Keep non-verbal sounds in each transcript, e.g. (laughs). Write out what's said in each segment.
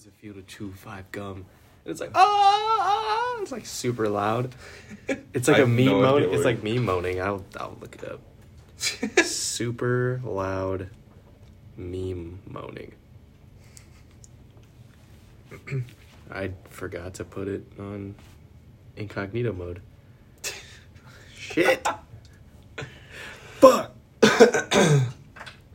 does it feel to chew five gum? And it's like ah, ah, it's like super loud. It's like I a have me no idea moaning. It's like me moaning. I'll I'll look it up. (laughs) super loud meme moaning. (clears throat) I forgot to put it on incognito mode. Shit. (laughs) Fuck. (coughs)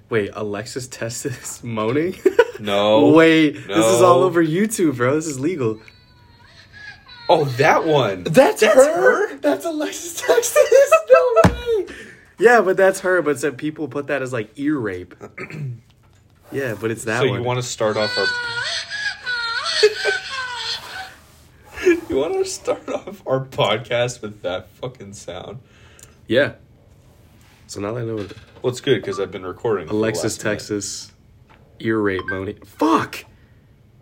Wait, Alexis Testis moaning? (laughs) No. Wait, this is all over YouTube, bro. This is legal. Oh, that one. That's, her? her? That's Alexis Texas? (laughs) no way. Yeah, but that's her. But some people put that as like ear rape. (clears throat) yeah, but it's that so one. you want to start off our (laughs) You want to start off our podcast with that fucking sound? Yeah. So now that I know what Well, it's good because I've been recording. for the Alexis Texas. minute. Ear rape moaning. Fuck.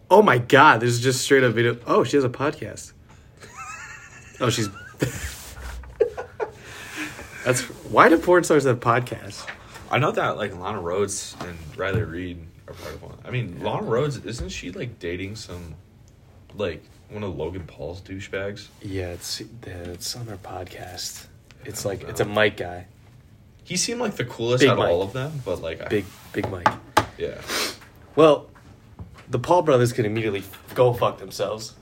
Oh my god, this is just straight up video. Oh, she has a podcast. oh, she's. (laughs) That's why do porn stars have podcasts? I know that like Lana Rhoades and Riley Reid are part of one. I mean, Lana Rhoades isn't she like dating some like one of Logan Paul's douchebags? Yeah, it's it's on their podcast. It's like know. it's a Mike guy, He seemed like the coolest Big out of all of them, but like I, big big Mike. yeah. Well, the Paul brothers can immediately go fuck themselves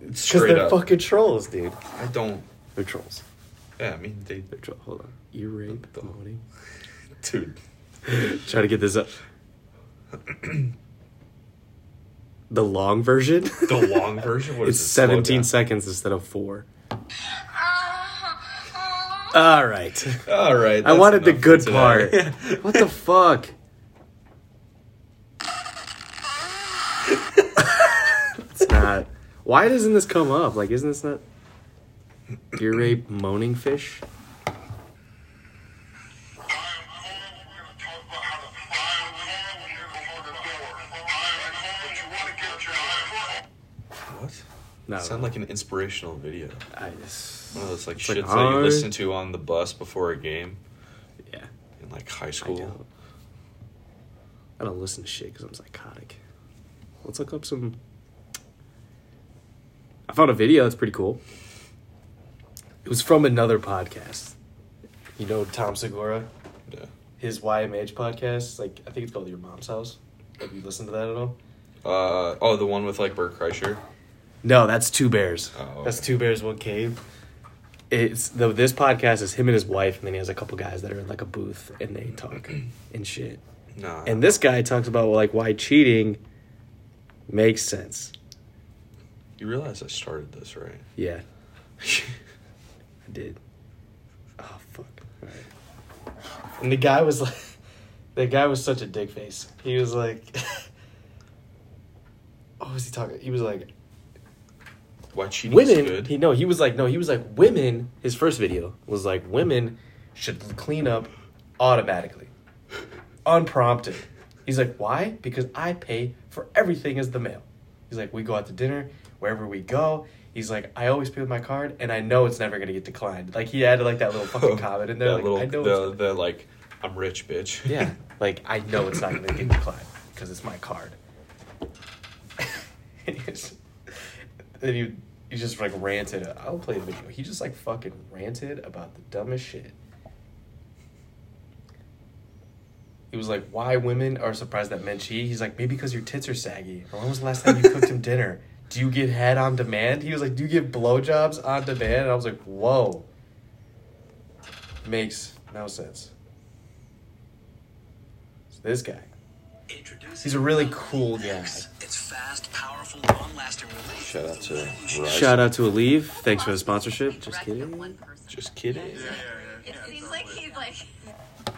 because Straight they're up. fucking trolls, dude. I don't. They're trolls. Yeah, I mean they, They're trolls. Hold on, ear rape The- moaning. (laughs) dude. (laughs) Try to get this up. the long version. The long version. What (laughs) is it's it? Slow 17 seconds instead of four. All right. All right. I that's wanted the enough good for part. what the fuck? it's not. Why doesn't this come up? Like, isn't this not ear rape moaning fish? what? No, Sound like an inspirational video. I just One of those like It's shits like, that you listen to on the bus before a game yeah. in like high I school. don't. I don't listen to shit because I'm psychotic. Let's look up some. I found a video that's pretty cool. It was from another podcast. You know Tom Segura, Yeah. his YMH podcast. Like I think it's called Your Mom's House. Have you listened to that at all? Uh, oh, the one with like Bert Kreischer. No, that's Two Bears. Oh, That's. Two Bears One Cave. It's the this podcast is him and his wife, and then he has a couple guys that are in like a booth and they talk (clears throat) and shit. Nah. And this guy talks about like why cheating makes sense. You realize I started this, right? Yeah, (laughs) I did. Oh fuck! All right. And the guy was like, the guy was such a dick face. He was like, (laughs) what was he talking? He was like, Why cheating women. is good? He no, he was like no, he was like women. His first video was like women should clean up automatically, unprompted. He's like, why? Because I pay for everything as the male. He's like, we go out to dinner wherever we go. He's like, I always pay with my card, and I know it's never gonna get declined. Like he added like that little fucking (laughs) comment in there. Like, little, I know. the, it's the like, I'm rich, bitch. (laughs) yeah, like I know it's not gonna get declined because it's my card. (laughs) and he just, then he, he just like ranted. I'll play the video. He just like fucking ranted about the dumbest shit. He was like, "Why women are surprised that men cheat?" He's like, "Maybe because your tits are saggy." Or when was the last time you cooked him dinner? Do you get head on demand? He was like, "Do you give blowjobs on demand?" And I was like, "Whoa." Makes no sense. So this guy. He's a really cool guy. It's fast, powerful, long-lasting. Shout out to Verizon. Shout out to Aleve. Thanks for the sponsorship. Just kidding. Just kidding. It seems like he's like.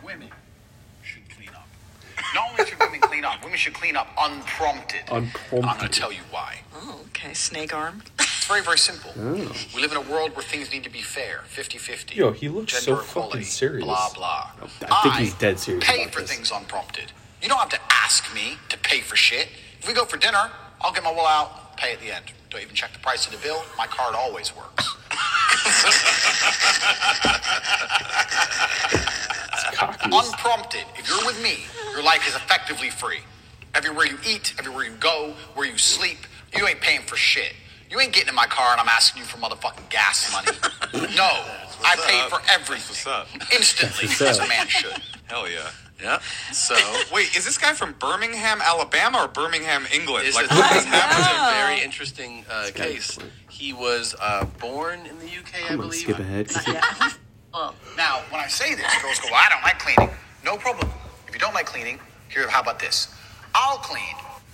Women should clean up. Not only should women clean up, women should clean up unprompted. Unprompted. I'm going to tell you why. Oh, okay. Snake arm. It's very, very simple. Oh. We live in a world where things need to be fair 50 50. Yo, he looks so fucking serious. Blah, blah. I think he's dead serious Pay about for this. things unprompted. You don't have to ask me to pay for shit. If we go for dinner, I'll get my will out, pay at the end. Don't even check the price of the bill. My card always works. (laughs) Unprompted. If you're with me, your life is effectively free. Everywhere you eat, everywhere you go, where you sleep, You ain't paying for shit. You ain't getting in my car and I'm asking you for motherfucking gas money. (laughs) no, I what's paid up. for That's everything. what's up. Instantly, That's as a man should. Hell yeah. Yeah. So Wait, is this guy from Birmingham, Alabama, or Birmingham, England? This like, is, what is happening? a very interesting uh, case. He was uh, born in the UK, I I'm gonna believe. skip ahead. Well, Now, when I say this, girls go, well, I don't like cleaning. No problem. If you don't like cleaning, here, how about this? I'll clean.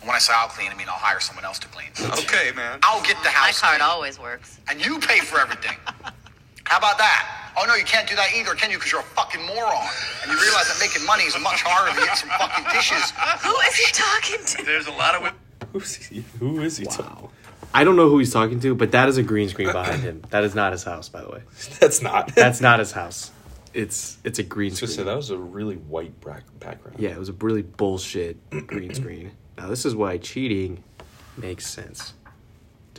And when I say I'll clean, I mean I'll hire someone else to clean. Okay, man. I'll get the house. my house card clean, always works. and you pay for everything. (laughs) How about that? Oh no, you can't do that either, can you? Because you're a fucking moron. And you realize that making money is much harder than getting some fucking dishes. Who is he talking to? There's a lot of. Who's he? Who is he? Wow. I don't know who he's talking to, but that is a green screen behind him. That is not his house, by the way. (laughs) That's not. That's not his house. It's it's a green I was gonna say that was a really white bra- background. Yeah, it was a really bullshit (clears throat) green screen. Now this is why cheating makes sense.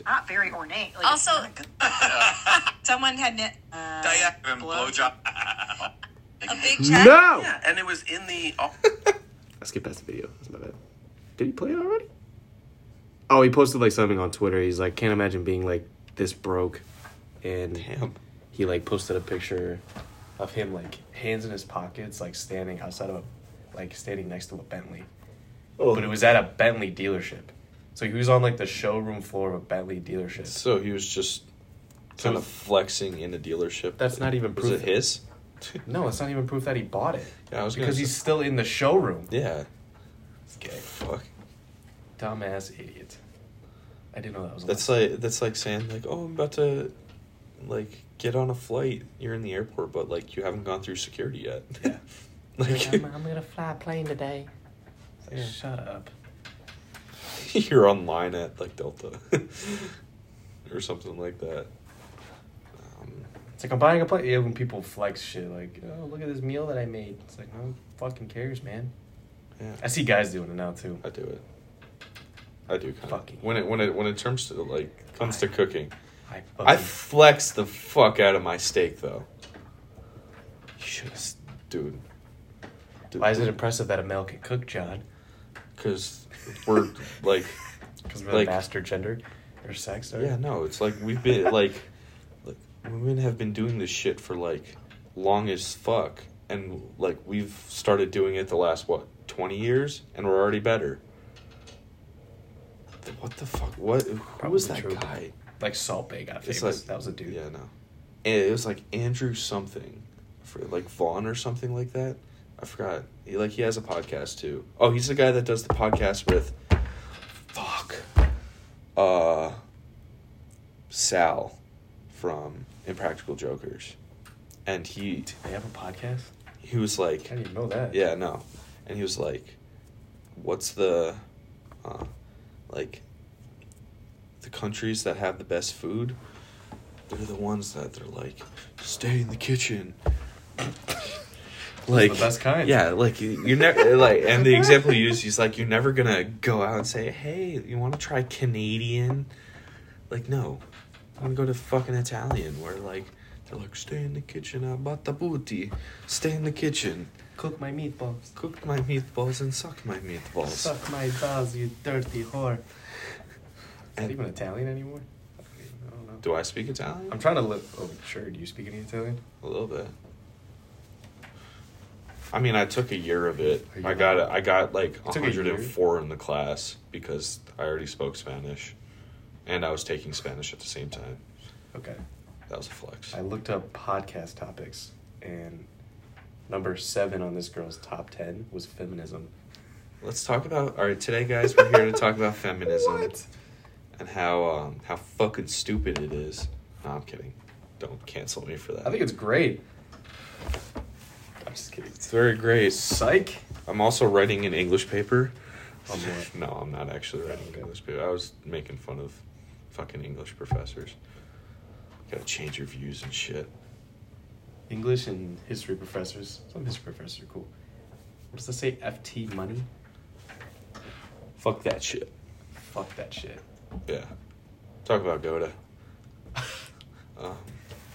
Not very ornate. Like, Also, (laughs) (laughs) someone had ne- uh, Diane blow- blowjob. a big check. No. Yeah, and it was in the. Oh, I skipped past the video. That's my bad. Did he play it already? Oh, he posted like something on Twitter. He's like, can't imagine being like this broke, and Damn. he like posted a picture of him like hands in his pockets, like standing outside of a, like standing next to a Bentley. Oh. But it was at a Bentley dealership, so he was on like the showroom floor of a Bentley dealership. So he was just kind of flexing in a dealership. That's not even Was proof. it his? No, it's not even proof that he bought it. Yeah, I was gonna because say- he's still in the showroom. Yeah. It's gay. Fuck. Dumbass idiot. I didn't know that was. That's like that's like saying like, oh, I'm about to like get on a flight. You're in the airport, but like you haven't gone through security yet. Yeah. (laughs) like I'm, I'm gonna fly a plane today. It's like, Yeah. Shut up. (laughs) you're online at like Delta (laughs) or something like that. Um, It's like I'm buying a plane. Yeah, when people flex shit, like, oh, look at this meal that I made. It's like, no fucking cares, man. yeah, I see guys doing it now too. I do it. I do kind of Fucking- when it when it when it comes to like comes to cooking. I I fucking, flex the fuck out of my steak though. You should, dude. dude Why is it impressive that a male can cook, John? Because we're like, (laughs) Because we're Like- the master gender or sex? Or? yeah, no, it's like we've been (laughs) like, like women have been doing this shit for like long as fuck, and like we've started doing it the last what twenty years, and we're already better. What the fuck? What? Who was that true. guy? Like Salt Bae got famous. like- that was a dude. Yeah, no. And it was like Andrew something, for like Vaughn or something like that. I forgot. He like he has a podcast too. Oh, he's the guy that does the podcast with. Fuck. Uh. Sal, from Impractical Jokers, and he They have a podcast? he was like, I didn't even know that. yeah, no. And he was like, what's the, uh, like, the countries that have the best food? They're the ones that they're like, stay in the kitchen. like the best kind. Yeah, like you, you're never like, and the example he used, he's like, you're never gonna go out and say, hey, you want to try Canadian? Like, no, I'm gonna go to fucking Italian where like they're like, stay in the kitchen, ah, abatabuti, stay in the kitchen. Cook my meatballs. Cook my meatballs and suck my meatballs. Suck my balls, you dirty whore. Is that And- even Italian anymore? I don't know. Do I speak Italian? I'm trying to live. Oh, sure. Do you speak any Italian? A little bit. I mean, I took a year of it. I got? I got like You took a 104 in the class because I already spoke Spanish, and I was taking Spanish at the same time. Okay. That was a flex. I looked up podcast topics, and number seven on this girl's top ten was feminism. Let's talk about. All right, today, guys, we're here to talk about feminism (laughs) What? And how um, how fucking stupid it is. No, I'm kidding. Don't cancel me for that. I think it's great. I'm just kidding. it's very great. Psych. I'm also writing an English paper. What? (laughs) no, I'm not actually writing an English paper. I was making fun of fucking English professors. Gotta change your views and shit. English and history professors. Some history professors are cool. What does that say? FT money? Fuck that shit. Fuck that shit. Yeah. Talk about GOATA. (laughs) Um,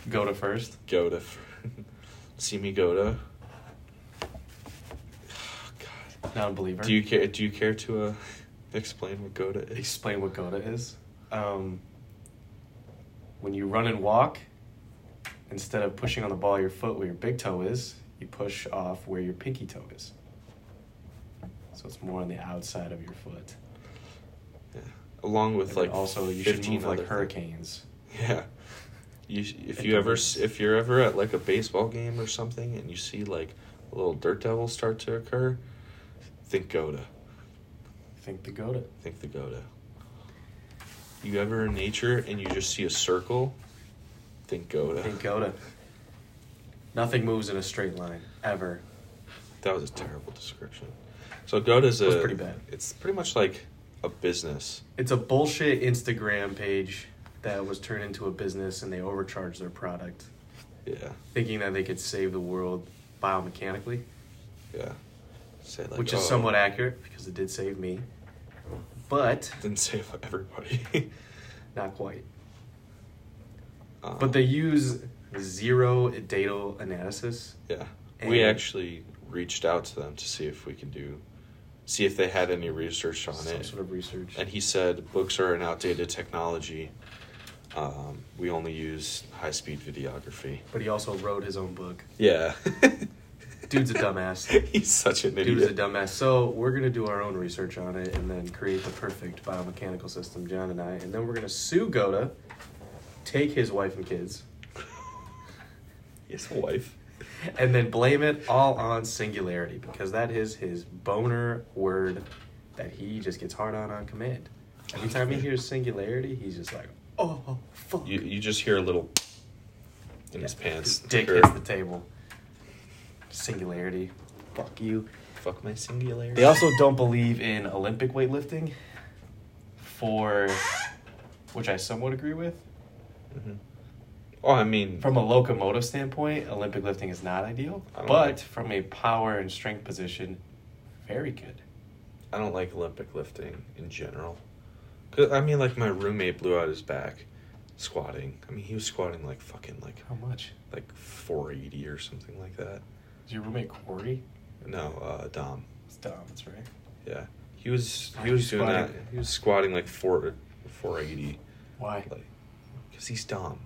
Go to first. GOATA. (laughs) See me GOATA. God. Non-believer. Do you care? Do you care to uh, (laughs) Explain what GOATA is. explain what GOATA is. Um, when you run and walk, instead of pushing on the ball of your foot where your big toe is, you push off where your pinky toe is. So it's more on the outside of your foot. Yeah. Along with And like also, you should 15 move like hurricanes. things. Yeah. You sh- if you ever s- if you're ever at like a baseball game or something and you see like a little dirt devil start to occur, think GOATA. Think the GOATA. Think the GOATA. You ever in nature and you just see a circle, think GOATA. Think GOATA. Nothing moves in a straight line ever. That was a terrible description. So GOATA's a It was pretty bad. It's pretty much like a business. It's a bullshit Instagram page that was turned into a business and they overcharged their product, Yeah. thinking that they could save the world biomechanically, Yeah. Say like which is oh, somewhat accurate because it did save me. But (laughs) didn't save everybody. (laughs) not quite. Um, But they use zero data analysis. Yeah. we actually reached out to them to see if we can do, see if they had any research on Some it. sort of research. And he said books are an outdated technology. Um, we only use high speed videography. But he also wrote his own book. Yeah. (laughs) Dude's a dumbass. He's such an Dude is a dumbass. So we're gonna do our own research on it and then create the perfect biomechanical system, John and I, and then we're gonna sue GOATA, take his wife and kids, (laughs) His wife. (laughs) and then blame it all on singularity because that is his boner word that he just gets hard on on command. Every time he hears singularity, he's just like, oh fuck. You, you just hear a little in his pants. His dick hits the table. Singularity. Fuck you. Fuck my singularity. They also don't believe in Olympic weightlifting, for which I somewhat agree with. Mhm. Oh, I mean, From a locomotive standpoint, Olympic lifting is not ideal, but like- from a power and strength position, very good. I don't like Olympic lifting in general. Cause I mean, like my roommate blew out his back squatting. I mean, he was squatting like fucking like How much? like 480 or something like that. Is your roommate Corey? No, uh, Dom. It's Dom. That's right. Yeah, he was he was doing that. He was squatting like four 480, Why? like because he's Dom.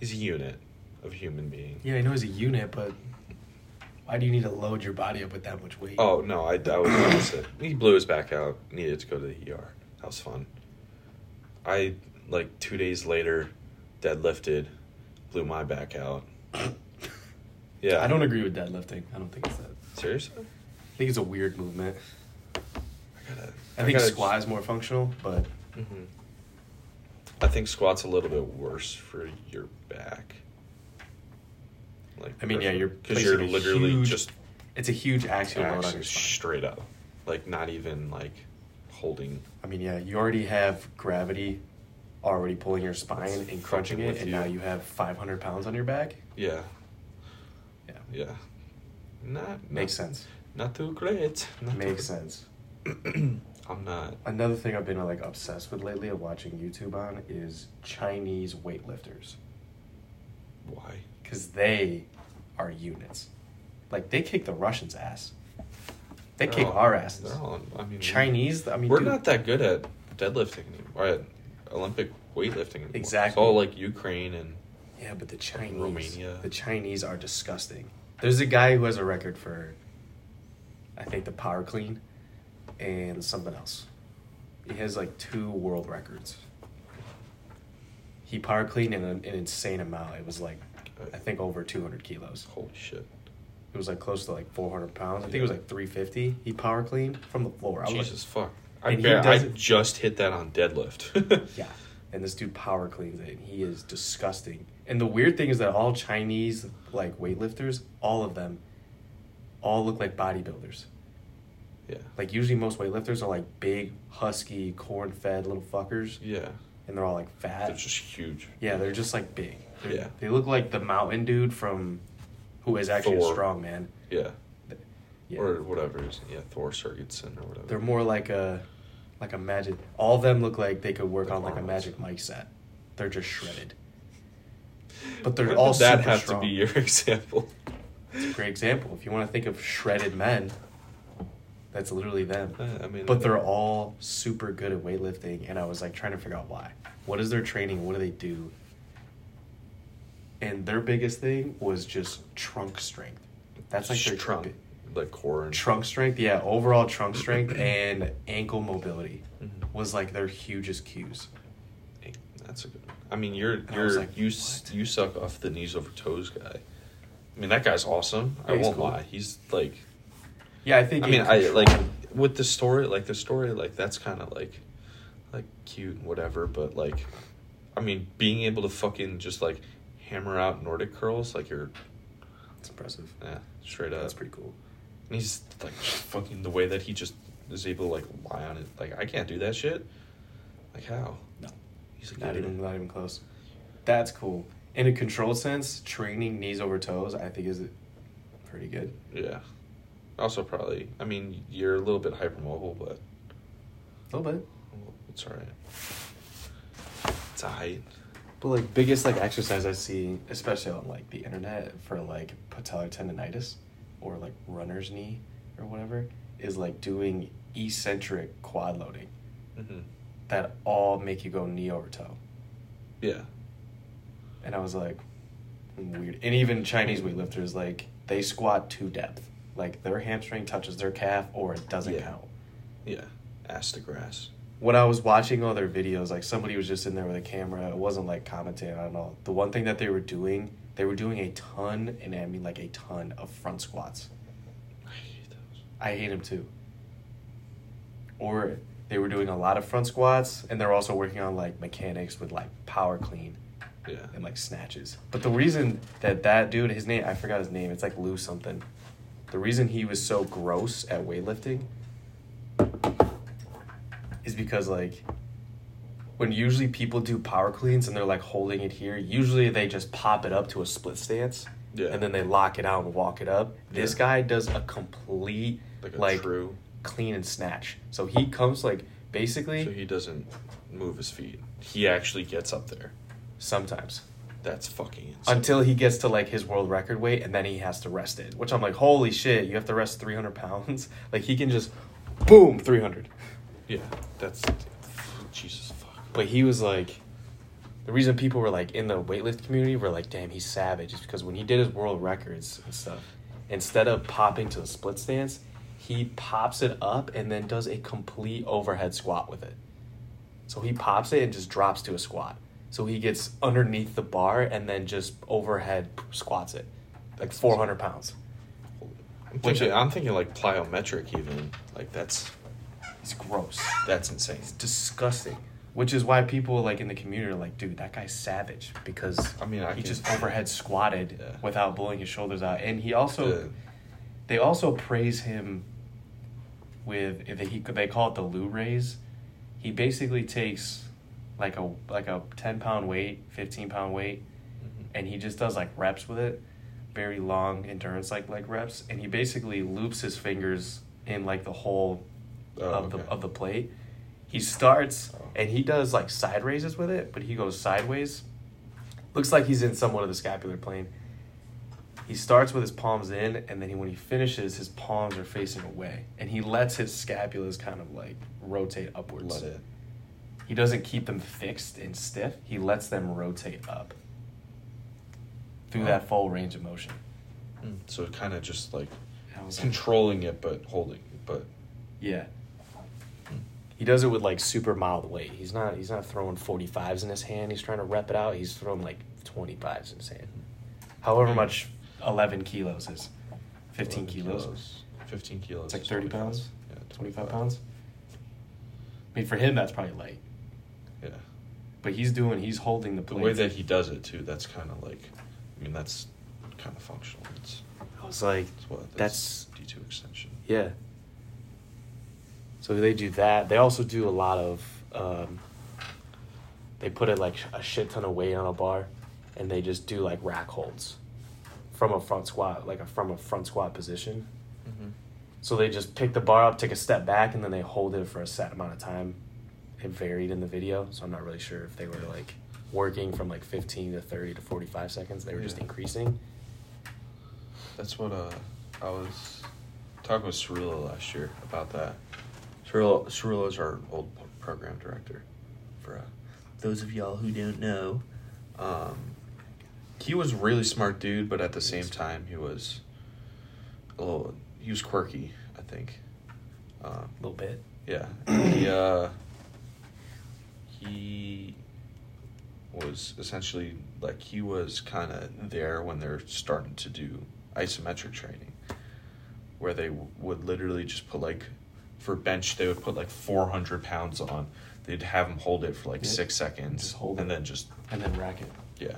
He's a unit of human being. Yeah, I know he's a unit, but why do you need to load your body up with that much weight? Oh no, I, I was opposite. he blew his back out. Needed to go to the ER. That was fun. I like two days later, deadlifted, blew my back out. Yeah, I don't agree with deadlifting. I don't think it's that. seriously. I think it's a weird movement. I gotta. I, think gotta- squat is more functional, but Mhm. I think squat's a little bit worse for your back. Like, I mean, yeah, you're because you're literally huge just it's a huge axial load on your straight up, like not even like holding. I mean, yeah, you already have gravity already pulling your spine It's and crunching it, and you. now you have 500 pounds on your back. Yeah, Yeah, yeah. Not makes not, sense. Not too great. Not Makes too- sense. (clears throat) I'm not. Another thing I've been like obsessed with lately of watching YouTube on is Chinese weightlifters Why? because they are units. Like they kick the Russians' ass. They They're kick all- our asses. They're all. I mean, Chinese. I mean, We're dude, not that good at deadlifting anymore. At Olympic weightlifting anymore. Exactly. It's all like Ukraine and Yeah, but the Chinese, Romania. the Chinese are disgusting. There's a guy who has a record for, I think, the power clean, and something else. He has like two world records. He power cleaned in an, an insane amount. It was like, I think, over 200 kilos. holy shit. It was like close to like 400 pounds. I think it was like 350. He power cleaned from the floor. I was Jesus fuck. I, And he bet, I does it- just hit that on deadlift. (laughs) yeah. (laughs) And this dude power cleans it. And he is disgusting. And the weird thing is that all Chinese like weightlifters, all of them, all look like bodybuilders. Yeah. Like usually most weightlifters are like big, husky, corn-fed little fuckers, Yeah. and they're all like fat. They're just huge. yeah, they're just like big. They're- Yeah. They look like the mountain dude from, who is actually Thor. a strong man. Yeah. Yeah. Or whatever. it is. Yeah, Thor Sergetson or whatever. They're more like a, like a magic. All of them look like they could work Like on like a Magic Mike set. They're just shredded. (laughs) But they're all that super strong. to be your (laughs) example? It's a great example. If you want to think of shredded men, That's literally them. Uh, I mean, But they're all super good at weightlifting, and I was like trying to figure out why. What is their training? What do they do? And their biggest thing was just trunk strength. That's like their trunk, like core and Trunk strength, yeah. Overall trunk strength (clears throat) and ankle mobility Mhm. was like their hugest cues. That's a good one. I mean, you're I you're like, you s- you suck off the knees over toes guy. I mean, that guy's awesome. I Yeah, he's won't cool. lie. He's like, Yeah, I think. I mean, I like with the story, like the story, like that's kind of like, like cute and whatever. But like, I mean, being able to fucking just like hammer out Nordic curls, like you're, It's impressive. yeah, straight up. That's pretty cool. And he's like fucking the way that he just is able to like lie on it. Like I can't do that shit. Like how? No. He's like Not even, not even close. That's cool. In a controlled sense, training knees over toes, I think is pretty good. Yeah. Also, probably. I mean, you're a little bit hypermobile, but A little bit. it's alright. It's a height. But like biggest like exercise I see, especially on like the internet for like patellar tendonitis or like runner's knee or whatever, is like doing eccentric quad loading Mm-hmm. that all make you go knee over toe. Yeah. And I was like, weird. And even Chinese weightlifters, like they squat to depth. Like their hamstring touches their calf or it doesn't Yeah. count. Yeah. Ass to grass. when I was watching all their videos, like somebody was just in there with a camera. It wasn't like commentating. I don't know. The one thing that they were doing, they were doing a ton, and I mean like a ton of front squats. I hate those. I hate them too. Or they were doing a lot of front squats, and they're also working on like mechanics with like power clean Yeah. and like snatches. But the reason that that dude, his name, I forgot his name. It's like Lu something. The reason he was so gross at weightlifting is because like when usually people do power cleans and they're like holding it here, usually they just pop it up to a split stance. Yeah. And then they lock it out and walk it up. This Yeah. guy does a complete Like a like true. clean and snatch. So he comes like basically So he doesn't move his feet. He actually gets up there. sometimes. That's fucking insane. until he gets to like his world record weight and then he has to rest it which i'm like holy shit you have to rest 300 pounds (laughs) like he can just boom 300 Yeah. That's. Jesus fuck. but he was like the reason people were like in the weightlift community were like damn he's savage is because when he did his world records and stuff instead of popping to the split stance he pops it up and then does a complete overhead squat with it so he pops it and just drops to a squat so he gets underneath the bar and then just overhead squats it like 400 pounds I'm Which- thinking, I'm thinking like plyometric even. Like that's It's gross. that's insane. It's disgusting. Which is why people like in the community are like, dude, that guy's savage because I mean, I he can- just overhead squatted Yeah. without blowing his shoulders out, and he also The- they also praise him with if he they call it the Lu raise. He basically takes like a like a ten pound weight, fifteen pound weight, Mhm. and he just does like reps with it, very long endurance like like reps, and he basically loops his fingers in like the hole Oh, of okay. the of the plate. He starts Oh. and he does like side raises with it, but he goes sideways. Looks like he's in somewhat of the scapular plane. He starts with his palms in, and then he, when he finishes, his palms are facing away, and he lets his scapulas kind of like rotate upwards. Let it. He doesn't keep them fixed and stiff. He lets them rotate up through that full range of motion. Mm. So it kind of just like controlling it, but holding, but Yeah. He does it with like super mild weight. He's not he's not throwing 45s in his hand. He's trying to rep it out. He's throwing like 25s in his hand. However much 11 kilos is. 15 11 kilos. Fifteen kilos. It's like 30 25. pounds? Yeah, 25 pounds. I mean for him that's probably light. Yeah. But he's doing he's holding the The way that he does it too, that's kind of like, I mean, that's kind of functional. It's, I was like it's what That's- D two extension. Yeah. So they do that. They also do a lot of. Um, they put it like a shit ton of weight on a bar, and they just do like rack holds, from a front squat, like a, from a front squat position. Mm-hmm. So they just pick the bar up, take a step back, and then they hold it for a set amount of time. It varied in the video, so I'm not really sure if they were like working from like 15 to 30 to 45 seconds. They were just increasing. That's what uh, I was talking with Cirillo last year about that. Cirillo, Cirillo is our old program director. For uh, those of y'all who don't know, um, he was a really smart dude, but at the same time, he was a little. He was quirky, I think. Uh, A little bit. yeah, he uh, he was essentially like he was kind of there when they're starting to do isometric training, where they w- would literally just put like for bench they would put like four hundred pounds on. They'd have him hold it for like Yeah. six seconds, Just hold and it. then just And then rack it. yeah,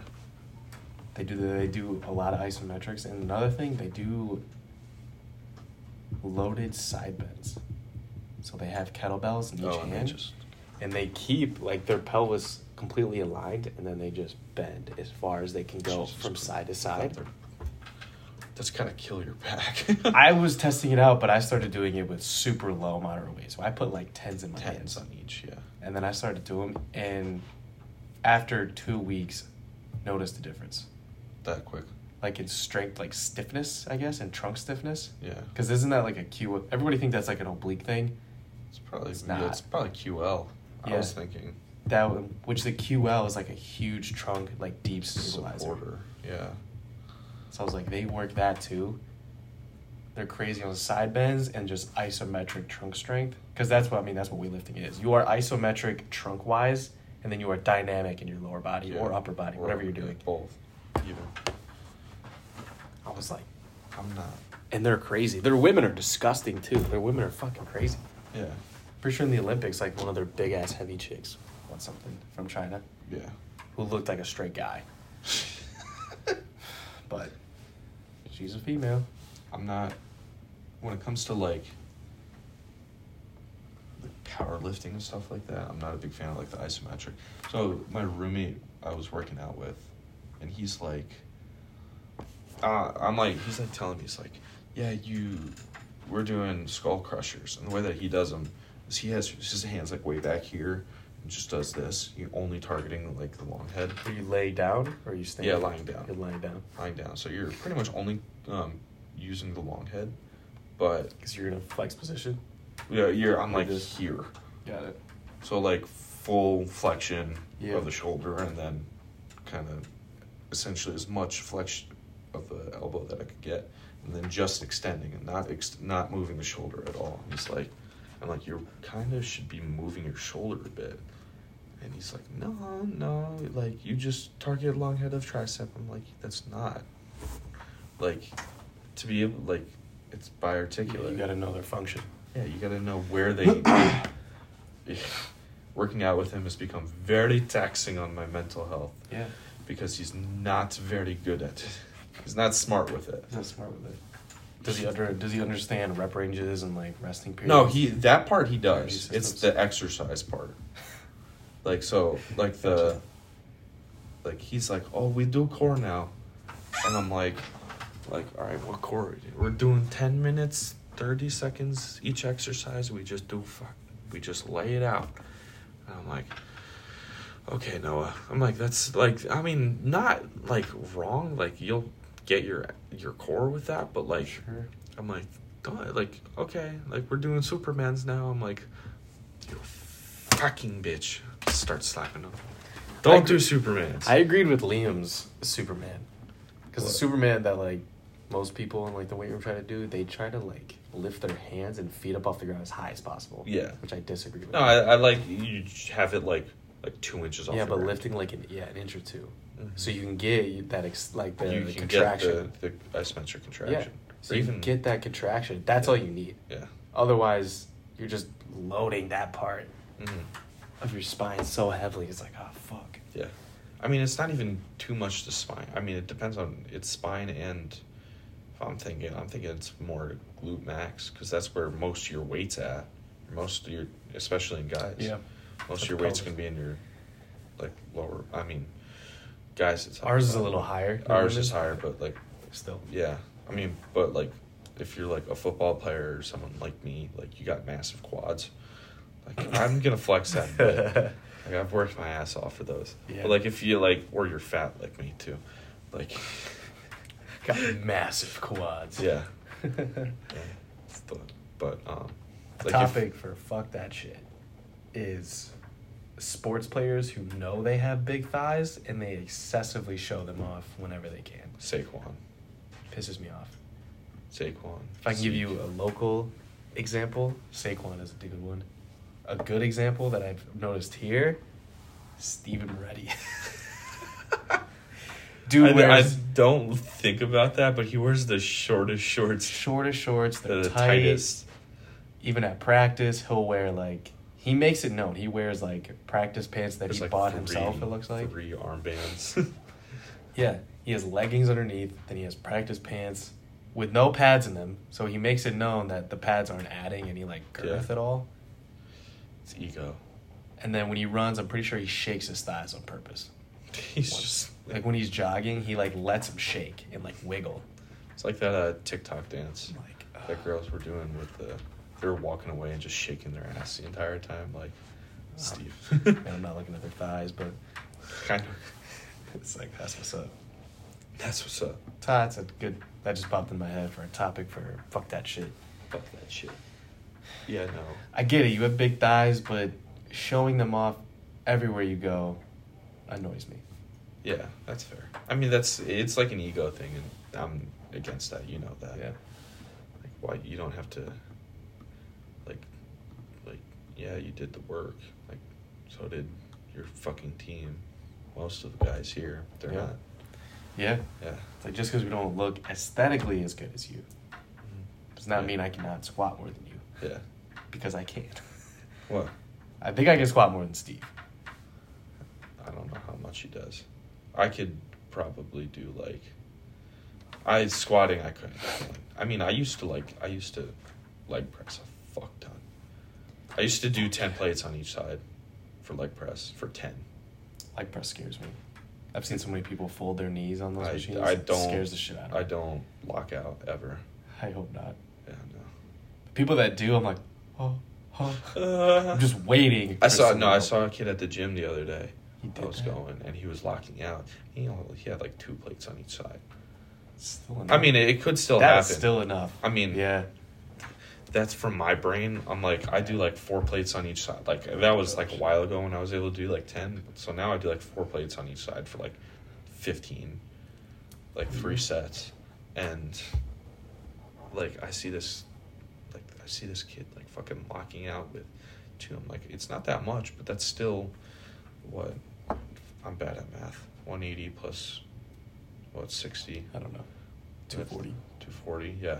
They do they do a lot of isometrics, and another thing they do loaded side bends. So they have kettlebells in each oh, and hand, just and they keep like their pelvis completely aligned, and then they just bend as far as they can go Jesus from side to side. That's kind of kill your back. (laughs) I was (laughs) testing it out, but I started doing it with super low moderate weight. So I put like tens in my tens hands, on each, yeah. and then I started doing them, and after two weeks, noticed the difference. That quick, Like in strength, like stiffness, I guess, and trunk stiffness. yeah. Because isn't that like a Q? Everybody think that's like an oblique thing. It's probably It's yeah, not. it's probably QL. I Yeah. was thinking That which the QL is like a huge trunk, like deep stabilizer. supporter. Yeah. So I was like, they work that too. They're crazy on side bends and just isometric trunk strength. Because that's what I mean. That's what weightlifting is. You are isometric trunk wise, and then you are dynamic in your lower body Yeah. or upper body, Or- whatever you're doing. Both. Even. I was like, I'm not. and they're crazy. Their women are disgusting too. Their women are fucking crazy. Yeah. Pretty sure in the Olympics, like one of their big ass heavy chicks won something from China Yeah. who looked like a straight guy, (laughs) but she's a female. I'm not. When it comes to like the powerlifting and stuff like that, I'm not a big fan of like the isometric. So my roommate I was working out with, and he's like, uh, I'm like, he's like telling me, he's like, yeah, you, we're doing skull crushers, and the way that he does them he has his hands like way back here, and just does this. You're only targeting like the long head. Are you lay down or are you standing? Yeah, lying down. You're lying down lying down. So you're pretty much only um, using the long head, but because you're in a flex position. yeah, you're I'm like this. here. Got it. So like full flexion Yeah. of the shoulder, and then kind of essentially as much flexion of the elbow that I could get, and then just extending and not ex- not moving the shoulder at all. He's like, I'm like, you kind of should be moving your shoulder a bit. And he's like, no, no, like you just target long head of tricep. I'm like, that's not like to be able like it's biarticulate. You got to know their function. Yeah, you got to know where they. (clears throat) Working out with him has become very taxing on my mental health Yeah. because he's not very good at it. He's not smart with it. He's not smart with it. Does he under Does he understand rep ranges and like resting periods? No, he that part he does. It's the exercise part. (laughs) Like so, like the, like he's like, oh, we do core now, and I'm like, like, all right, what core? are we doing? We're doing ten minutes, thirty seconds each exercise. We just do fuck. We just lay it out. And I'm like, okay, Noah. I'm like, that's like, I mean, not like wrong. Like you'll get your your core with that, but like. Sure. I'm like, don't like, okay, like we're doing Supermans now. I'm like, you fucking bitch. Start slapping them. Don't do Supermans. I agreed with Liam's Superman because the Superman that like most people in like the weight room try to do, they try to like lift their hands and feet up off the ground as high as possible. Yeah. which I disagree with. no, I, I like you have it like like two inches off. yeah, but ground. lifting like an yeah an inch or 2 Mhm. so you can get that ex- like the, you the can contraction. get the, the yeah, contraction. so Or you can get that contraction. That's all you need. yeah. Otherwise, you're just loading that part Mhm. of your spine so heavily. It's like, oh fuck. Yeah. I mean, it's not even too much to spine. I mean, it depends on its spine and. If I'm thinking, I'm thinking it's more glute max because that's where most of your weight's at. Most of your, especially in guys. Yeah. Most of your weight's gonna be in your, like lower. I mean, guys, it's Ours is a little higher. Ours is higher, but like, Still. yeah. I mean, but like, if you're like a football player or someone like me, like you got massive quads. Like I'm gonna flex that. (laughs) Like I've worked my ass off for those. Yeah. But like if you like, or you're fat like me too, like, (laughs) Got massive quads. (laughs) yeah. but, but um, like if- topic for fuck that shit is sports players who know they have big thighs and they excessively show them off whenever they can. Saquon, Pisses me off. Saquon. If I can give you a local example, Saquon is a good one. A good example that I've noticed here, Stephen Reddy. (laughs) Dude I, I don't think about that, but he wears the shortest shorts, shortest shorts, the, the tight. tightest. Even at practice, he'll wear like he makes it known. He wears like practice pants that There's he like bought three- himself. It looks like. three armbands. (laughs) (laughs) Yeah, he has leggings underneath, then he has practice pants with no pads in them. So he makes it known that the pads aren't adding any like girth Yeah. at all. it's ego. And then when he runs, I'm pretty sure he shakes his thighs on purpose. (laughs) He's just Like when he's jogging, he like lets them shake and like wiggle. It's like that uh, TikTok dance Like, uh, that girls were doing with the. They were walking away and just shaking their ass the entire time, like Steve. (laughs) (laughs) Man, I'm not looking at their thighs, but kind of. it's like that's what's up. That's what's up. That's a good. That just popped in my head for a topic for fuck that shit. Fuck that shit. Yeah, no. I get it. You have big thighs, but showing them off everywhere you go annoys me. Yeah, that's fair. I mean, that's it's like an ego thing, and I'm against that. You know that. Yeah. Like, why you don't have to. Yeah, you did the work. Like, so did your fucking team. Most of the guys here, they're Yeah. not. Yeah. Yeah. It's like just because we don't look aesthetically as good as you mm-hmm. does not Yeah. mean I cannot squat more than you Yeah. because I can. (laughs) What? I think I can squat more than Steve. I don't know how much he does. I could probably do like. I squatting. I couldn't. I mean, I used to like. I used to leg press a fuck ton. I used to do ten plates on each side for leg press for ten. Leg press scares me. I've seen so many people fold their knees on those I, machines. I don't. scares the shit out of me. I don't lock out ever. I hope not. Yeah, no. People that do, I'm like, oh, oh. Uh, I'm just waiting. I saw no. I saw a kid at the gym the other day. He I was that? going and he was locking out. He you know, he had like two plates on each side. Still enough. I mean, it, it could still that's happen. still enough. I mean, yeah. That's from my brain. I'm like, I do like four plates on each side. Like that was like a while ago when I was able to do like ten. So now I do like four plates on each side for like fifteen, like three mm-hmm. sets, and like I see this, like I see this kid like fucking locking out with two. I'm like, it's not that much, but that's still what I'm bad at math. One eighty plus what sixty. I don't know. 240. 240, yeah.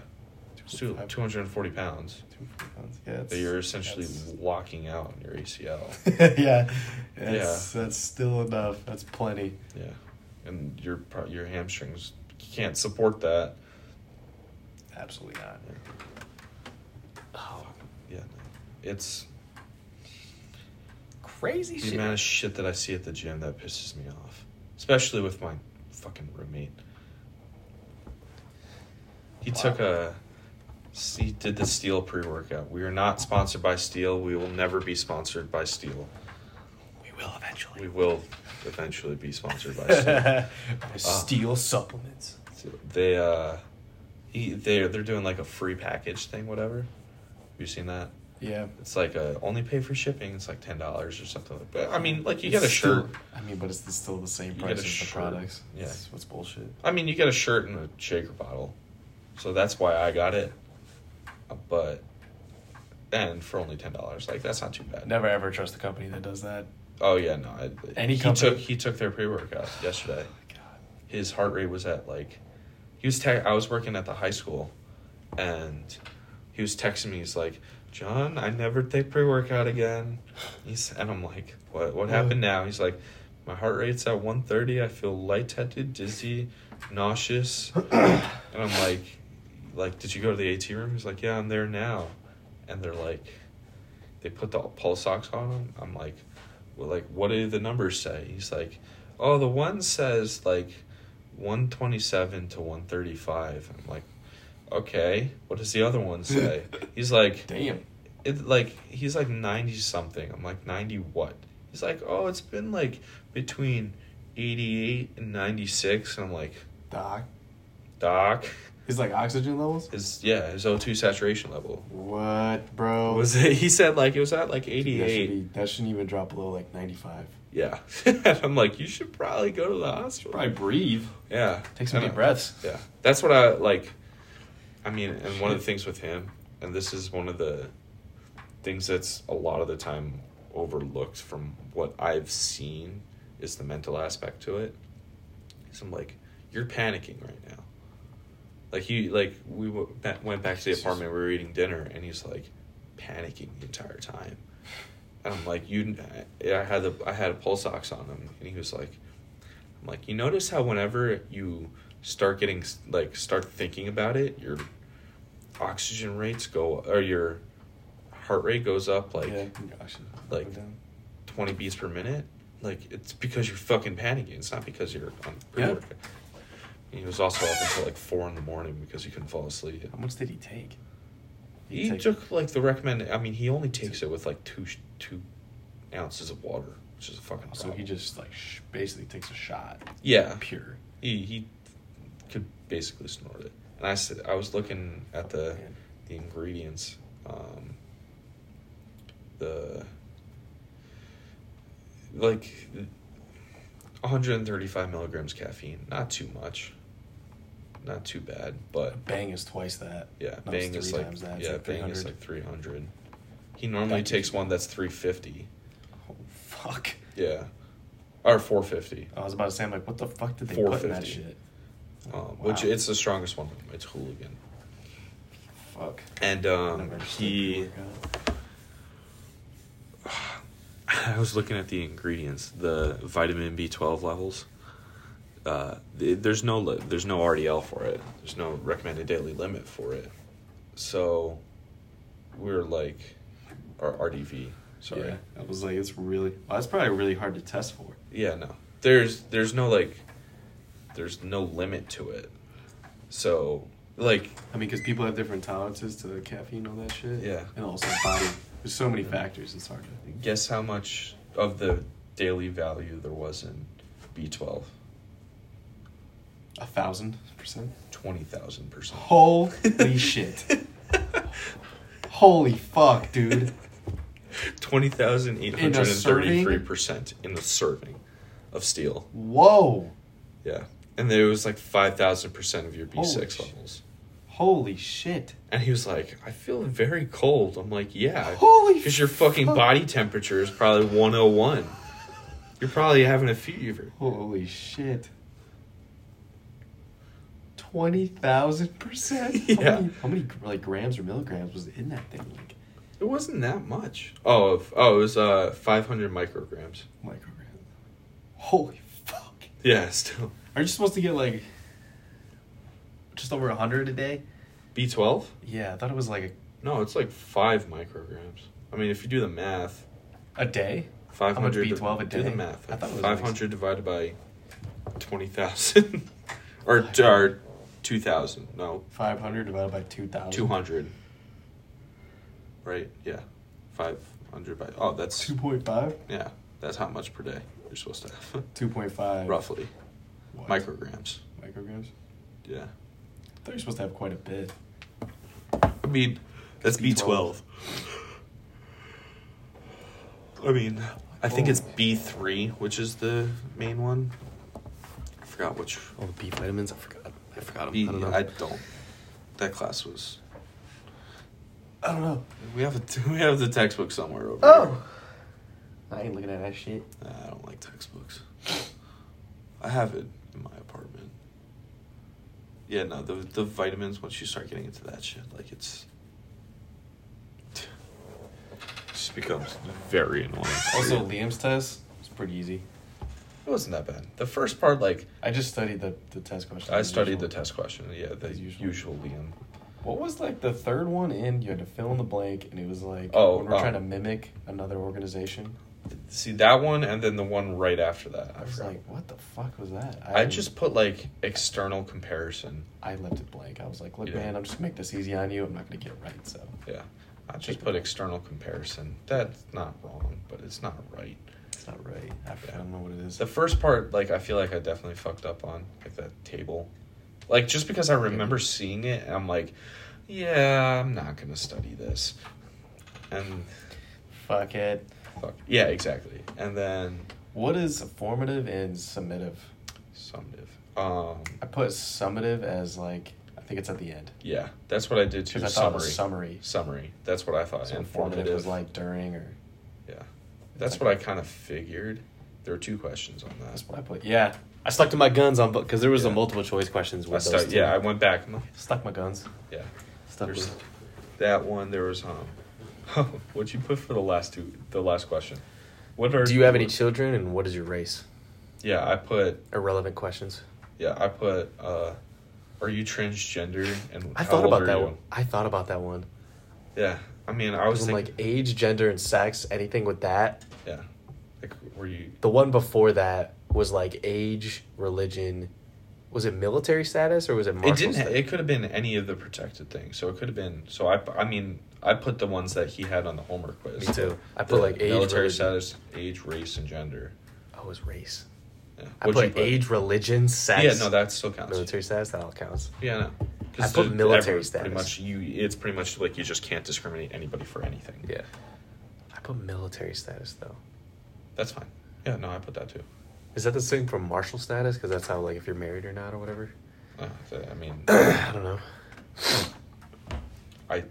It's two, 240 pounds 240 pounds. Yeah. that you're essentially that's- walking out on your ACL. (laughs) yeah. That's, That's still enough. That's plenty. yeah. And your your hamstrings you can't support that. Absolutely not. Oh, yeah. It's Crazy the shit. amount of shit that I see at the gym that pisses me off. Especially with my fucking roommate. He took a he did the Steel pre-workout. We are not sponsored by Steel. We will never be sponsored by Steel. we will eventually. We will eventually be sponsored by (laughs) Steel. Steel supplements. They uh he they they're doing like a free package thing whatever. Have you seen that? Yeah. It's like a only pay for shipping. It's like ten dollars or something like that. I mean, like you get a It's still- shirt. I mean, but it's still the same You price as a the shirt. products. Yeah. It's, what's bullshit. I mean, you get a shirt and a shaker bottle, so that's why I got it. But and for only ten dollars, like that's not too bad. Never ever trust the company that does that. Oh yeah, no. I, Any he company- took he took their pre workout yesterday. Oh, God. his heart rate was at like he was te- I was working at the high school and he was texting me he's like John I never take pre-workout again he's and I'm like what what happened now he's like my heart rate's at 130 I feel lightheaded dizzy nauseous (clears throat) and I'm like like did you go to the AT room? He's like yeah I'm there now. And they're like they put the pulse ox on him. I'm like well like what do the numbers say? He's like oh the one says like 127 to 135 i'm like okay what does the other one say? (laughs) He's like Damn. it like he's like 90 something i'm like 90 what he's like oh it's been like between 88 and 96 and i'm like Doc. doc His like oxygen levels. His yeah, his O2 saturation level What, bro? was it? He said like it was at like that, should 88. that shouldn't even drop below like ninety five. Yeah, and (laughs) I'm like, you should probably go to the hospital. Probably breathe. Yeah, Take some deep breaths. Yeah, that's what I like. I mean, and one of the things with him, and this is one of the things that's a lot of the time overlooked from what I've seen, is the mental aspect to it. So I'm like, you're panicking right now. Like he, like we w- went back to the apartment. We were eating dinner, and he's like panicking the entire time. And I'm like, you, I had the, I had a pulse ox on him, and he was like, I'm like, you notice how whenever you start getting like start thinking about it, your oxygen rates go or your heart rate goes up like yeah. Like- 20 beats per minute. Like it's because you're fucking panicking. It's not because you're on pre-workout. He was also up until like four in the morning because he couldn't fall asleep. How much did he take? He take- took like the recommended. I mean, he only takes it with like two two ounces of water, which is a fucking. So problem. he just like sh- basically takes a shot. yeah Pure. he he could basically snort it. And I said I was looking at the Man. the ingredients, um, the like 135 milligrams caffeine, not too much, not too bad, but Bang is twice that. yeah, No, Bang is like that. Yeah, like Bang is like 300. He normally That takes one that's 350. Oh, fuck. Yeah, or 450. I was about to say, I'm like, what the fuck did they put in that shit? Um, Wow. Which it's the strongest one. It's hooligan. Fuck. And um, he. (sighs) I was looking at the ingredients, the vitamin B twelve levels. Uh, there's no li- there's no RDL for it. There's no recommended daily limit for it. So, we're like, or RDV. Sorry. Yeah, I was like, it's really. Well, that's probably really hard to test for. Yeah, no. There's there's no like, there's no limit to it. So like I mean, because people have different tolerances to caffeine, and all that shit. Yeah. And also body. There's so many factors. It's hard to. guess how much of the daily value there was in B twelve. A thousand percent. Twenty thousand percent. Holy (laughs) shit. Holy fuck, dude. Twenty thousand eight hundred and thirty-three percent in the serving of steel. Whoa. Yeah, and there was like five thousand percent of your B six levels. Holy shit. And he was like, "I feel very cold." I'm like, "Yeah, Holy because your fucking fuck. body temperature is probably 101. You're probably having a fever." Holy shit. 20,000 percent? (laughs) How Yeah. many, how many like grams or milligrams was in that thing? Like It wasn't that much. Oh, of- oh, it was uh 500 micrograms. micrograms. Holy fuck. Yeah, (laughs) still. Are you supposed to get like just over 100 a day? B12? Yeah, I thought it was like a, No, it's like five micrograms. I mean, if you do the math, a, day. 500 B12 a Do the math. I thought it was like- 500 divided by 20,000 (laughs) or or 2,000. No, 500 divided by 2,000. 200. Right? Yeah. 500 by Oh, that's 2.5? yeah. That's how much per day you're supposed to have. (laughs) 2.5. Roughly. What? Micrograms. Micrograms? Yeah. I thought you're supposed to have quite a bit. I mean, that's B12. B12. I mean, I think it's Oh. B3, which is the main one. I forgot which. All the B vitamins, I forgot. I forgot them. B, I don't know. I don't. That class was. I don't know. We have a (laughs) we have the textbook somewhere over Oh! I ain't looking at that shit. Nah, I don't like textbooks. I have it in my apartment. Yeah, no, the the vitamins. Once you start getting into that shit, like it's. Just becomes very annoying. Also, Liam's test was pretty easy. It wasn't that bad. The first part, like, I just studied the, the test question. I studied usual. the test question. Yeah, the As usual. usual Liam. What was like the third one in? You had to fill in the blank, and it was like Oh, when we're oh. trying um, to mimic another organization. See that one, and then the one right after that. I was forgot. like, what the fuck was that? I didn't- just put like external comparison. I left it blank. I was like, look, Yeah. man, I'm just gonna make this easy on you. I'm not gonna get it right. So Yeah, I just Take put external comparison. That's not wrong, but it's not right. Not right. I, I don't know what it is. The first part, like, I feel like I definitely fucked up on, like that table. Like just because I remember seeing it, and I'm like, yeah, I'm not gonna study this. And Fuck it. fuck, yeah, exactly. And then What is formative and summative? summative. Um, I put summative as like I think it's at the end. yeah, that's what I did too. I thought Summary. summary. Summary. That's what I thought. So and formative was like during or that's what I kind of figured. There were two questions on that. that's what I put. Yeah. I stuck to my guns on because there was a multiple choice questions I stuck, those two. yeah, I went back. and stuck my guns. Yeah, Stuck there's with that one. There was um, (laughs) what'd you put for the last two? The last question. What are Do you have any children and what is your race? Yeah, I put. Irrelevant questions. Yeah, I put. uh Are you transgender? And I thought about that you? one. I thought about that one. Yeah, I mean, I was thinking, like age, gender, and sex. Anything with that. Were you? The one before that was like age, religion. Was it military status or was it martial It didn't. status? It could have been any of the protected things. So it could have been. So I. I mean, I put the ones that he had on the homework quiz. Me too. I The put like age, military religion. status, age, race, and gender. Oh, it was race. Yeah. I What'd put, age, religion, sex. Yeah, no, that still counts. military status. That all counts. Yeah, no. I put military everyone- status. Pretty much, you. It's pretty much like you just can't discriminate anybody for anything. Yeah. I put military status though. That's fine. Yeah, no, I put that too. Is that the same for martial status? Because that's how like if you're married or not or whatever. Uh, I mean, (clears throat) I don't know. I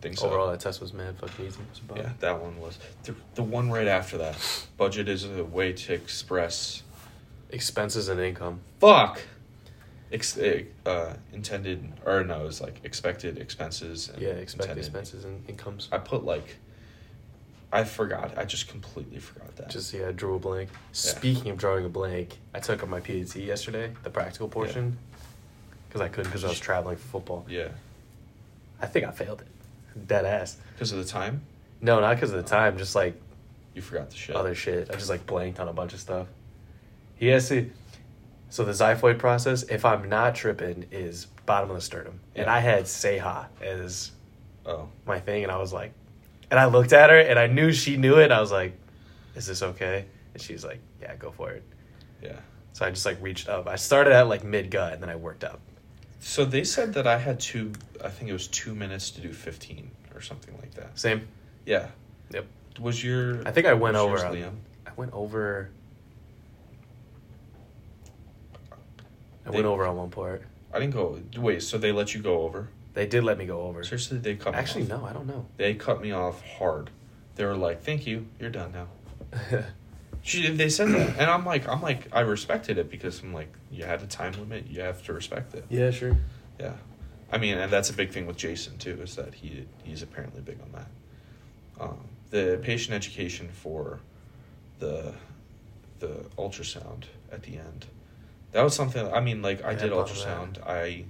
think so. Overall, that test was mad fucking easy. It was about- Yeah, that one was the, the one right after that. Budget is a way to express Expenses and income. fuck. Ex, eh, uh, intended or no, it was like expected expenses. And Yeah, expect intended- expenses and incomes. I put like, I forgot. I just completely forgot that. Just yeah, drew a blank. Speaking of drawing a blank, I took up my PAT yesterday, the practical portion, because I couldn't because I was traveling for football. yeah, I think I failed it, dead ass. because of the time No, not because of the time, just like you forgot the shit. other shit. I just like blanked on a bunch of stuff. He has to. So the xiphoid process, if I'm not tripping, is bottom of the sternum, and I had Seha as Oh, my thing, and I was like, and I looked at her, and I knew she knew it. I was like, "Is this okay?" And she's like, "Yeah, go for it." yeah. So I just like reached up. I started at like mid gut, and then I worked up. So they said that I had two. I think it was two minutes to do fifteen or something like that. Same. Yeah. Yep. Was your? I think I went over. yours, on- Liam? I went over. I They- went over on one part. I didn't go. Wait, so they let you go over? They did let me go over. Seriously, they cut me Actually, off. no, I don't know. They cut me off hard. They were like, "Thank you, you're done now." (laughs) She, they said that, and I'm like, I'm like, I respected it because I'm like, you had a time limit, you have to respect it. yeah, sure. Yeah, I mean, and that's a big thing with Jason too, is that he he's apparently big on that. Um, the patient education for the the ultrasound at the end, that was something. I mean, like I Yeah, did ultrasound. I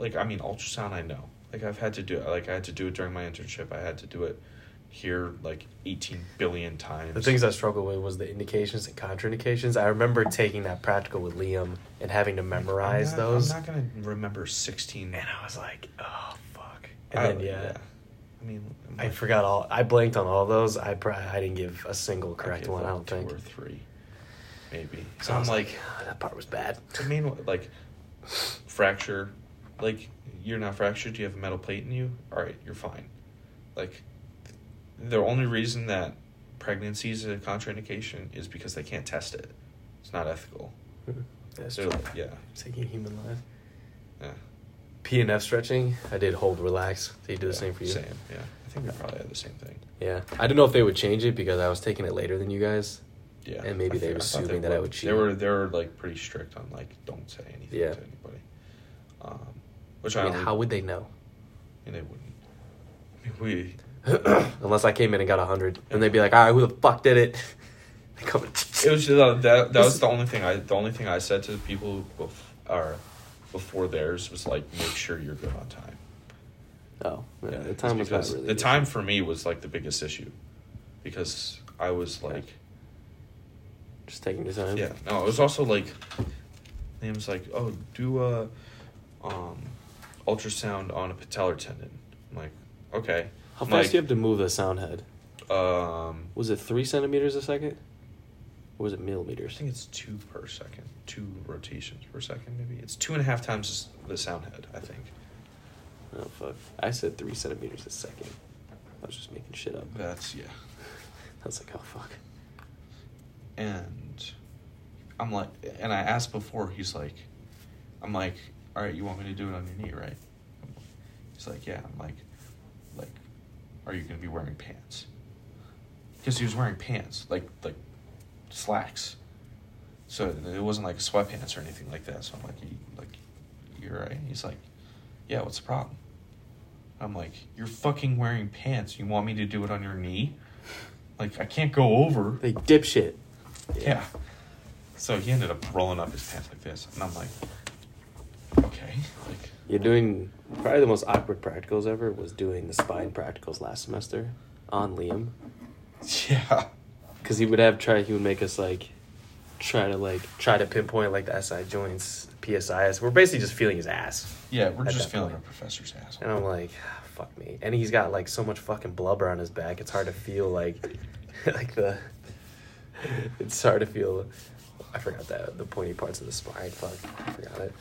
like, I mean, ultrasound. I know. Like I've had to do it. Like I had to do it during my internship. I had to do it here like 18 billion times. The things I struggled with was the indications and contraindications. I remember taking that practical with Liam and having to memorize I'm not, those. I'm not gonna remember 16. and I was like, oh fuck. And I- then yeah, I mean, I forgot all. I blanked on all those. I pr- I didn't give a single correct one. I don't two think. or three, maybe. So So I'm like, like, "Ah, that part was bad. I mean, like, fracture, like you're not fractured. Do you have a metal plate in you. All right, you're fine. Like, the only reason that pregnancy is a contraindication is because they can't test it. It's not ethical. (laughs) That's So true. like, yeah, Taking human life. yeah. PNF stretching. I did hold relax. Did you do the yeah, same for you? Same. Yeah, I think we probably had the same thing. Yeah. I don't know if they would change it because I was taking it later than you guys. Yeah, And maybe I they were assuming that I would cheat. They were they were like pretty strict on like don't say anything Yeah. to anybody. Um, which I I, mean, don't- how would they know? And they wouldn't. I we. (clears throat) Unless I came in and got a hundred, and they'd be like, "All right, who the fuck did it?" (laughs) They come. and- It was just, uh, that. That was the only thing I. The only thing I said to people bef- or before theirs was like, make sure you're good on time. Oh, yeah, the time was not really. the an time for me was like the biggest issue, because I was like, Just taking your time. yeah. No, it was also like, Liam's like, oh, do a, um, ultrasound on a patellar tendon. I'm like, okay. How I'm fast like, do you have to move the sound head? Um, Was it three centimeters a second? Or was it millimeters? I think it's two per second, two rotations per second, maybe. It's two and a half times the sound head, I think. Oh fuck! I said three centimeters a second. I was just making shit up. That's yeah. (laughs) I was like, oh fuck. And I'm like, and I asked before. He's like, I'm like, all right, you want me to do it on your knee, right? He's like, yeah. I'm like, like, are you gonna be wearing pants? Because he was wearing pants, like like slacks. So it wasn't like sweatpants or anything like that. So I'm like, you, like, you're right. He's like, yeah. What's the problem? I'm like, you're fucking wearing pants. You want me to do it on your knee? Like, I can't go over. They dipshit. Yeah. So he ended up rolling up his pants like this, and I'm like, okay, like, You're doing probably the most awkward practicals ever was doing the spine practicals last semester on Liam yeah, because he would have try he would make us like try to like try to pinpoint like the SI joints, PSIS. We're basically just feeling his ass, yeah, we're At just that feeling point. our professor's ass. and I'm like, "Ah, fuck me. And he's got like so much fucking blubber on his back. It's hard to feel like (laughs) like the. It's hard to feel. I forgot that the pointy parts of the spine. Fuck, I forgot it.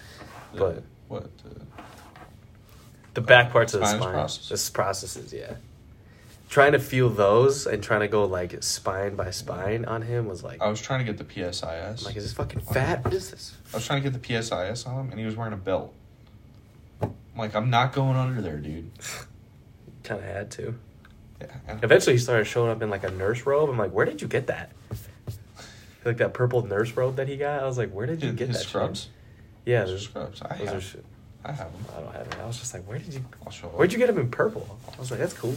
The- But what? Uh, The back parts of the spine. process? This processes, yeah. Trying to feel those and trying to go like spine by spine on him was like, I was trying to get the PSIS. I'm like, is this fucking fat? What is this? I was trying to get the PSIS on him, and he was wearing a belt. I'm like, I'm not going under there, dude. (laughs) Kind of had to. Yeah. Eventually, he started showing up in like a nurse robe. I'm like, where did you get that? Like that purple nurse robe that he got. I was like, where did you get that? shit? Yeah, those, scrubs. I those are have. I have them. I don't have them. I was just like, where did you? I'll show. Where'd you get them in purple? I was like, that's cool.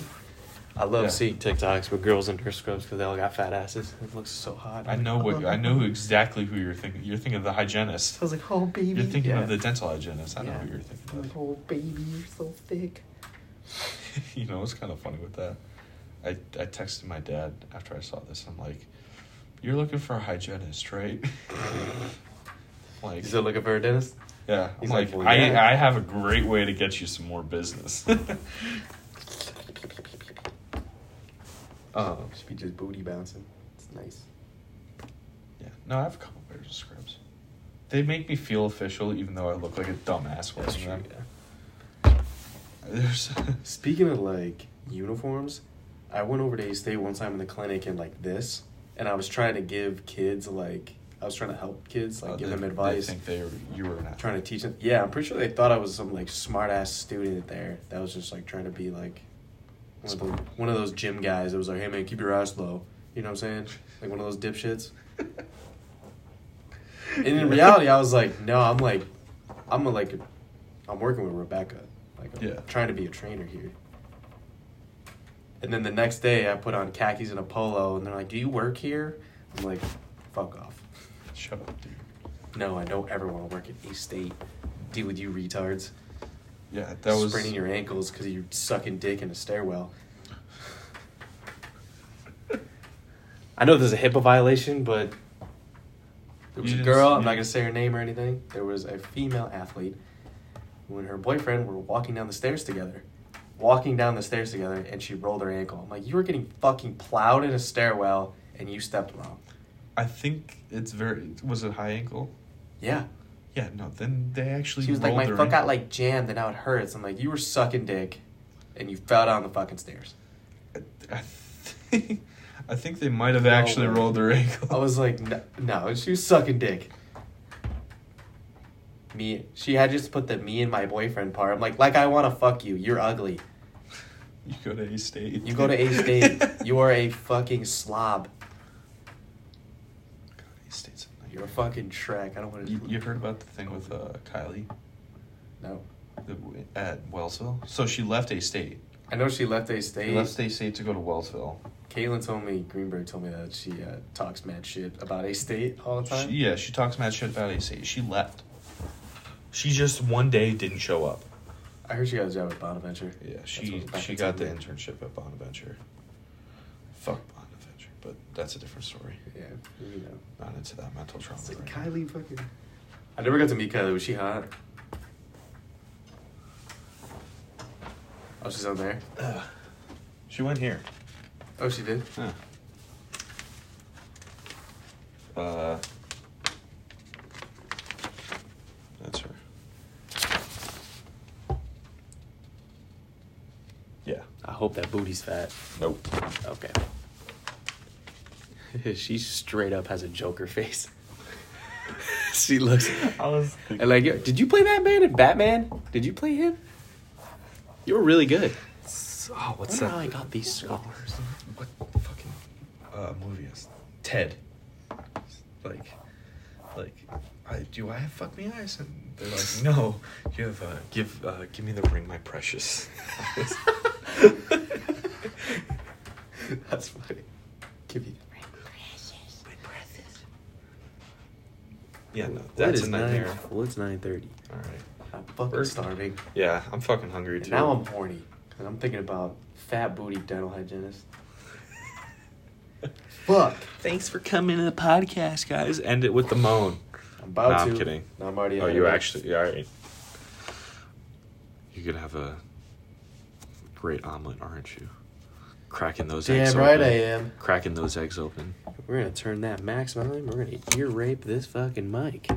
I love Yeah. seeing TikToks with girls in their scrubs because they all got fat asses. It looks so hot. I know what oh, I know exactly who you're thinking. You're thinking of the hygienist. I was like, oh baby. You're thinking Yeah. of the dental hygienist. I know who you're thinking Like, of. oh baby, you're so thick. (laughs) you know what's kind of funny with that? I I texted my dad after I saw this. I'm like, "You're looking for a hygienist, right?" (laughs) like, You still looking for a dentist? yeah. I'm He's like, like, "Well, I yeah." I have a great way to get you some more business. um, (laughs) (laughs) Should be just booty bouncing. It's nice. yeah. No, I have a couple pairs of scrubs. They make me feel official, even though I look like a dumbass That's wearing true. them. Yeah. There's (laughs) Speaking of like uniforms, I went over to A State one time in the clinic and like this, and I was trying to give kids like I was trying to help kids like uh, give they- them advice. They think they were, you were athlete. trying to teach them. Yeah, I'm pretty sure they thought I was some like smart ass student there that was just like trying to be like one of, those, one of those gym guys that was like, "Hey man, keep your ass low." You know what I'm saying? Like one of those dipshits. And in (laughs) reality, I was like, "No, I'm like, I'm a, like, I'm working with Rebecca. Like, I'm Yeah. trying to be a trainer here." And then the next day, I put on khakis and a polo, and they're like, "Do you work here?" I'm like, "Fuck off." Shut up, dude. No, I don't ever want to work at East State. Deal with you retards. Yeah, that was spraining your ankles because you're sucking dick in a stairwell. (laughs) I know there's a HIPAA violation, but there was You a girl. I'm not gonna say her name or anything. There was a female athlete who and her boyfriend were walking down the stairs together. Walking down the stairs together, and she rolled her ankle. I'm like, you were getting fucking plowed in a stairwell, and you stepped wrong. I think it's very. Was it high ankle? Yeah. Yeah, no. Then they actually. She was like, my foot got like jammed, and now it hurts. I'm like, you were sucking dick, and you fell down the fucking stairs. I, think, I think they might have No actually rolled their ankle. I was like, no, no, she was sucking dick. Me, she had just put the me and my boyfriend part. I'm like, like I want to fuck you. You're ugly. You go to A State. You go to A State. (laughs) you are a fucking slob. God, A State's a You're a fucking Shrek. I don't want to. You, you heard about the thing with uh, Kylie No, the, at Wellsville? So she left A State. I know she left A She State. left A State to go to Wellsville. Caitlin told me Greenberg told me that she uh, talks mad shit about A State all the time. She, yeah, she talks mad shit about A State. She left. She just one day didn't show up. I heard she got a job at Bonaventure. Yeah, she she got the internship at Bonaventure. Fuck but that's a different story. Yeah, you know. Not into that mental trauma. It's like right now. Kylie fucking. I never got to meet Kylie. Was she hot? Oh, she's on there. She went here. Oh, she did. Yeah. Uh, that's her. Yeah. I hope that booty's fat. Nope. Okay. (laughs) she straight up has a Joker face. (laughs) she looks. I was. And like, yo, did you play Batman in Batman? Did you play him? You were really good. Oh, what's that? how I got these scars. What the fucking uh, movie is Ted? Like, like, I do I have fuck me eyes? And they're like, no, you have uh, give uh, give me the ring, my precious. (laughs) That's funny. Give you. Yeah, no, that's is a nightmare. Nine, well, it's nine thirty. All right. I'm fucking We're- starving. Yeah, I'm fucking hungry And too. now I'm horny. And I'm thinking about fat booty dental hygienist. (laughs) Fuck. Thanks for coming to the podcast, guys. End it with the moan. I'm about No, to. I'm kidding. No, I'm already. Oh, ahead you actually? Yeah, all right. You could have a great omelet, aren't you? Cracking those eggs right open. I am. Cracking those eggs open. We're gonna turn that max volume. We're gonna ear rape this fucking mic.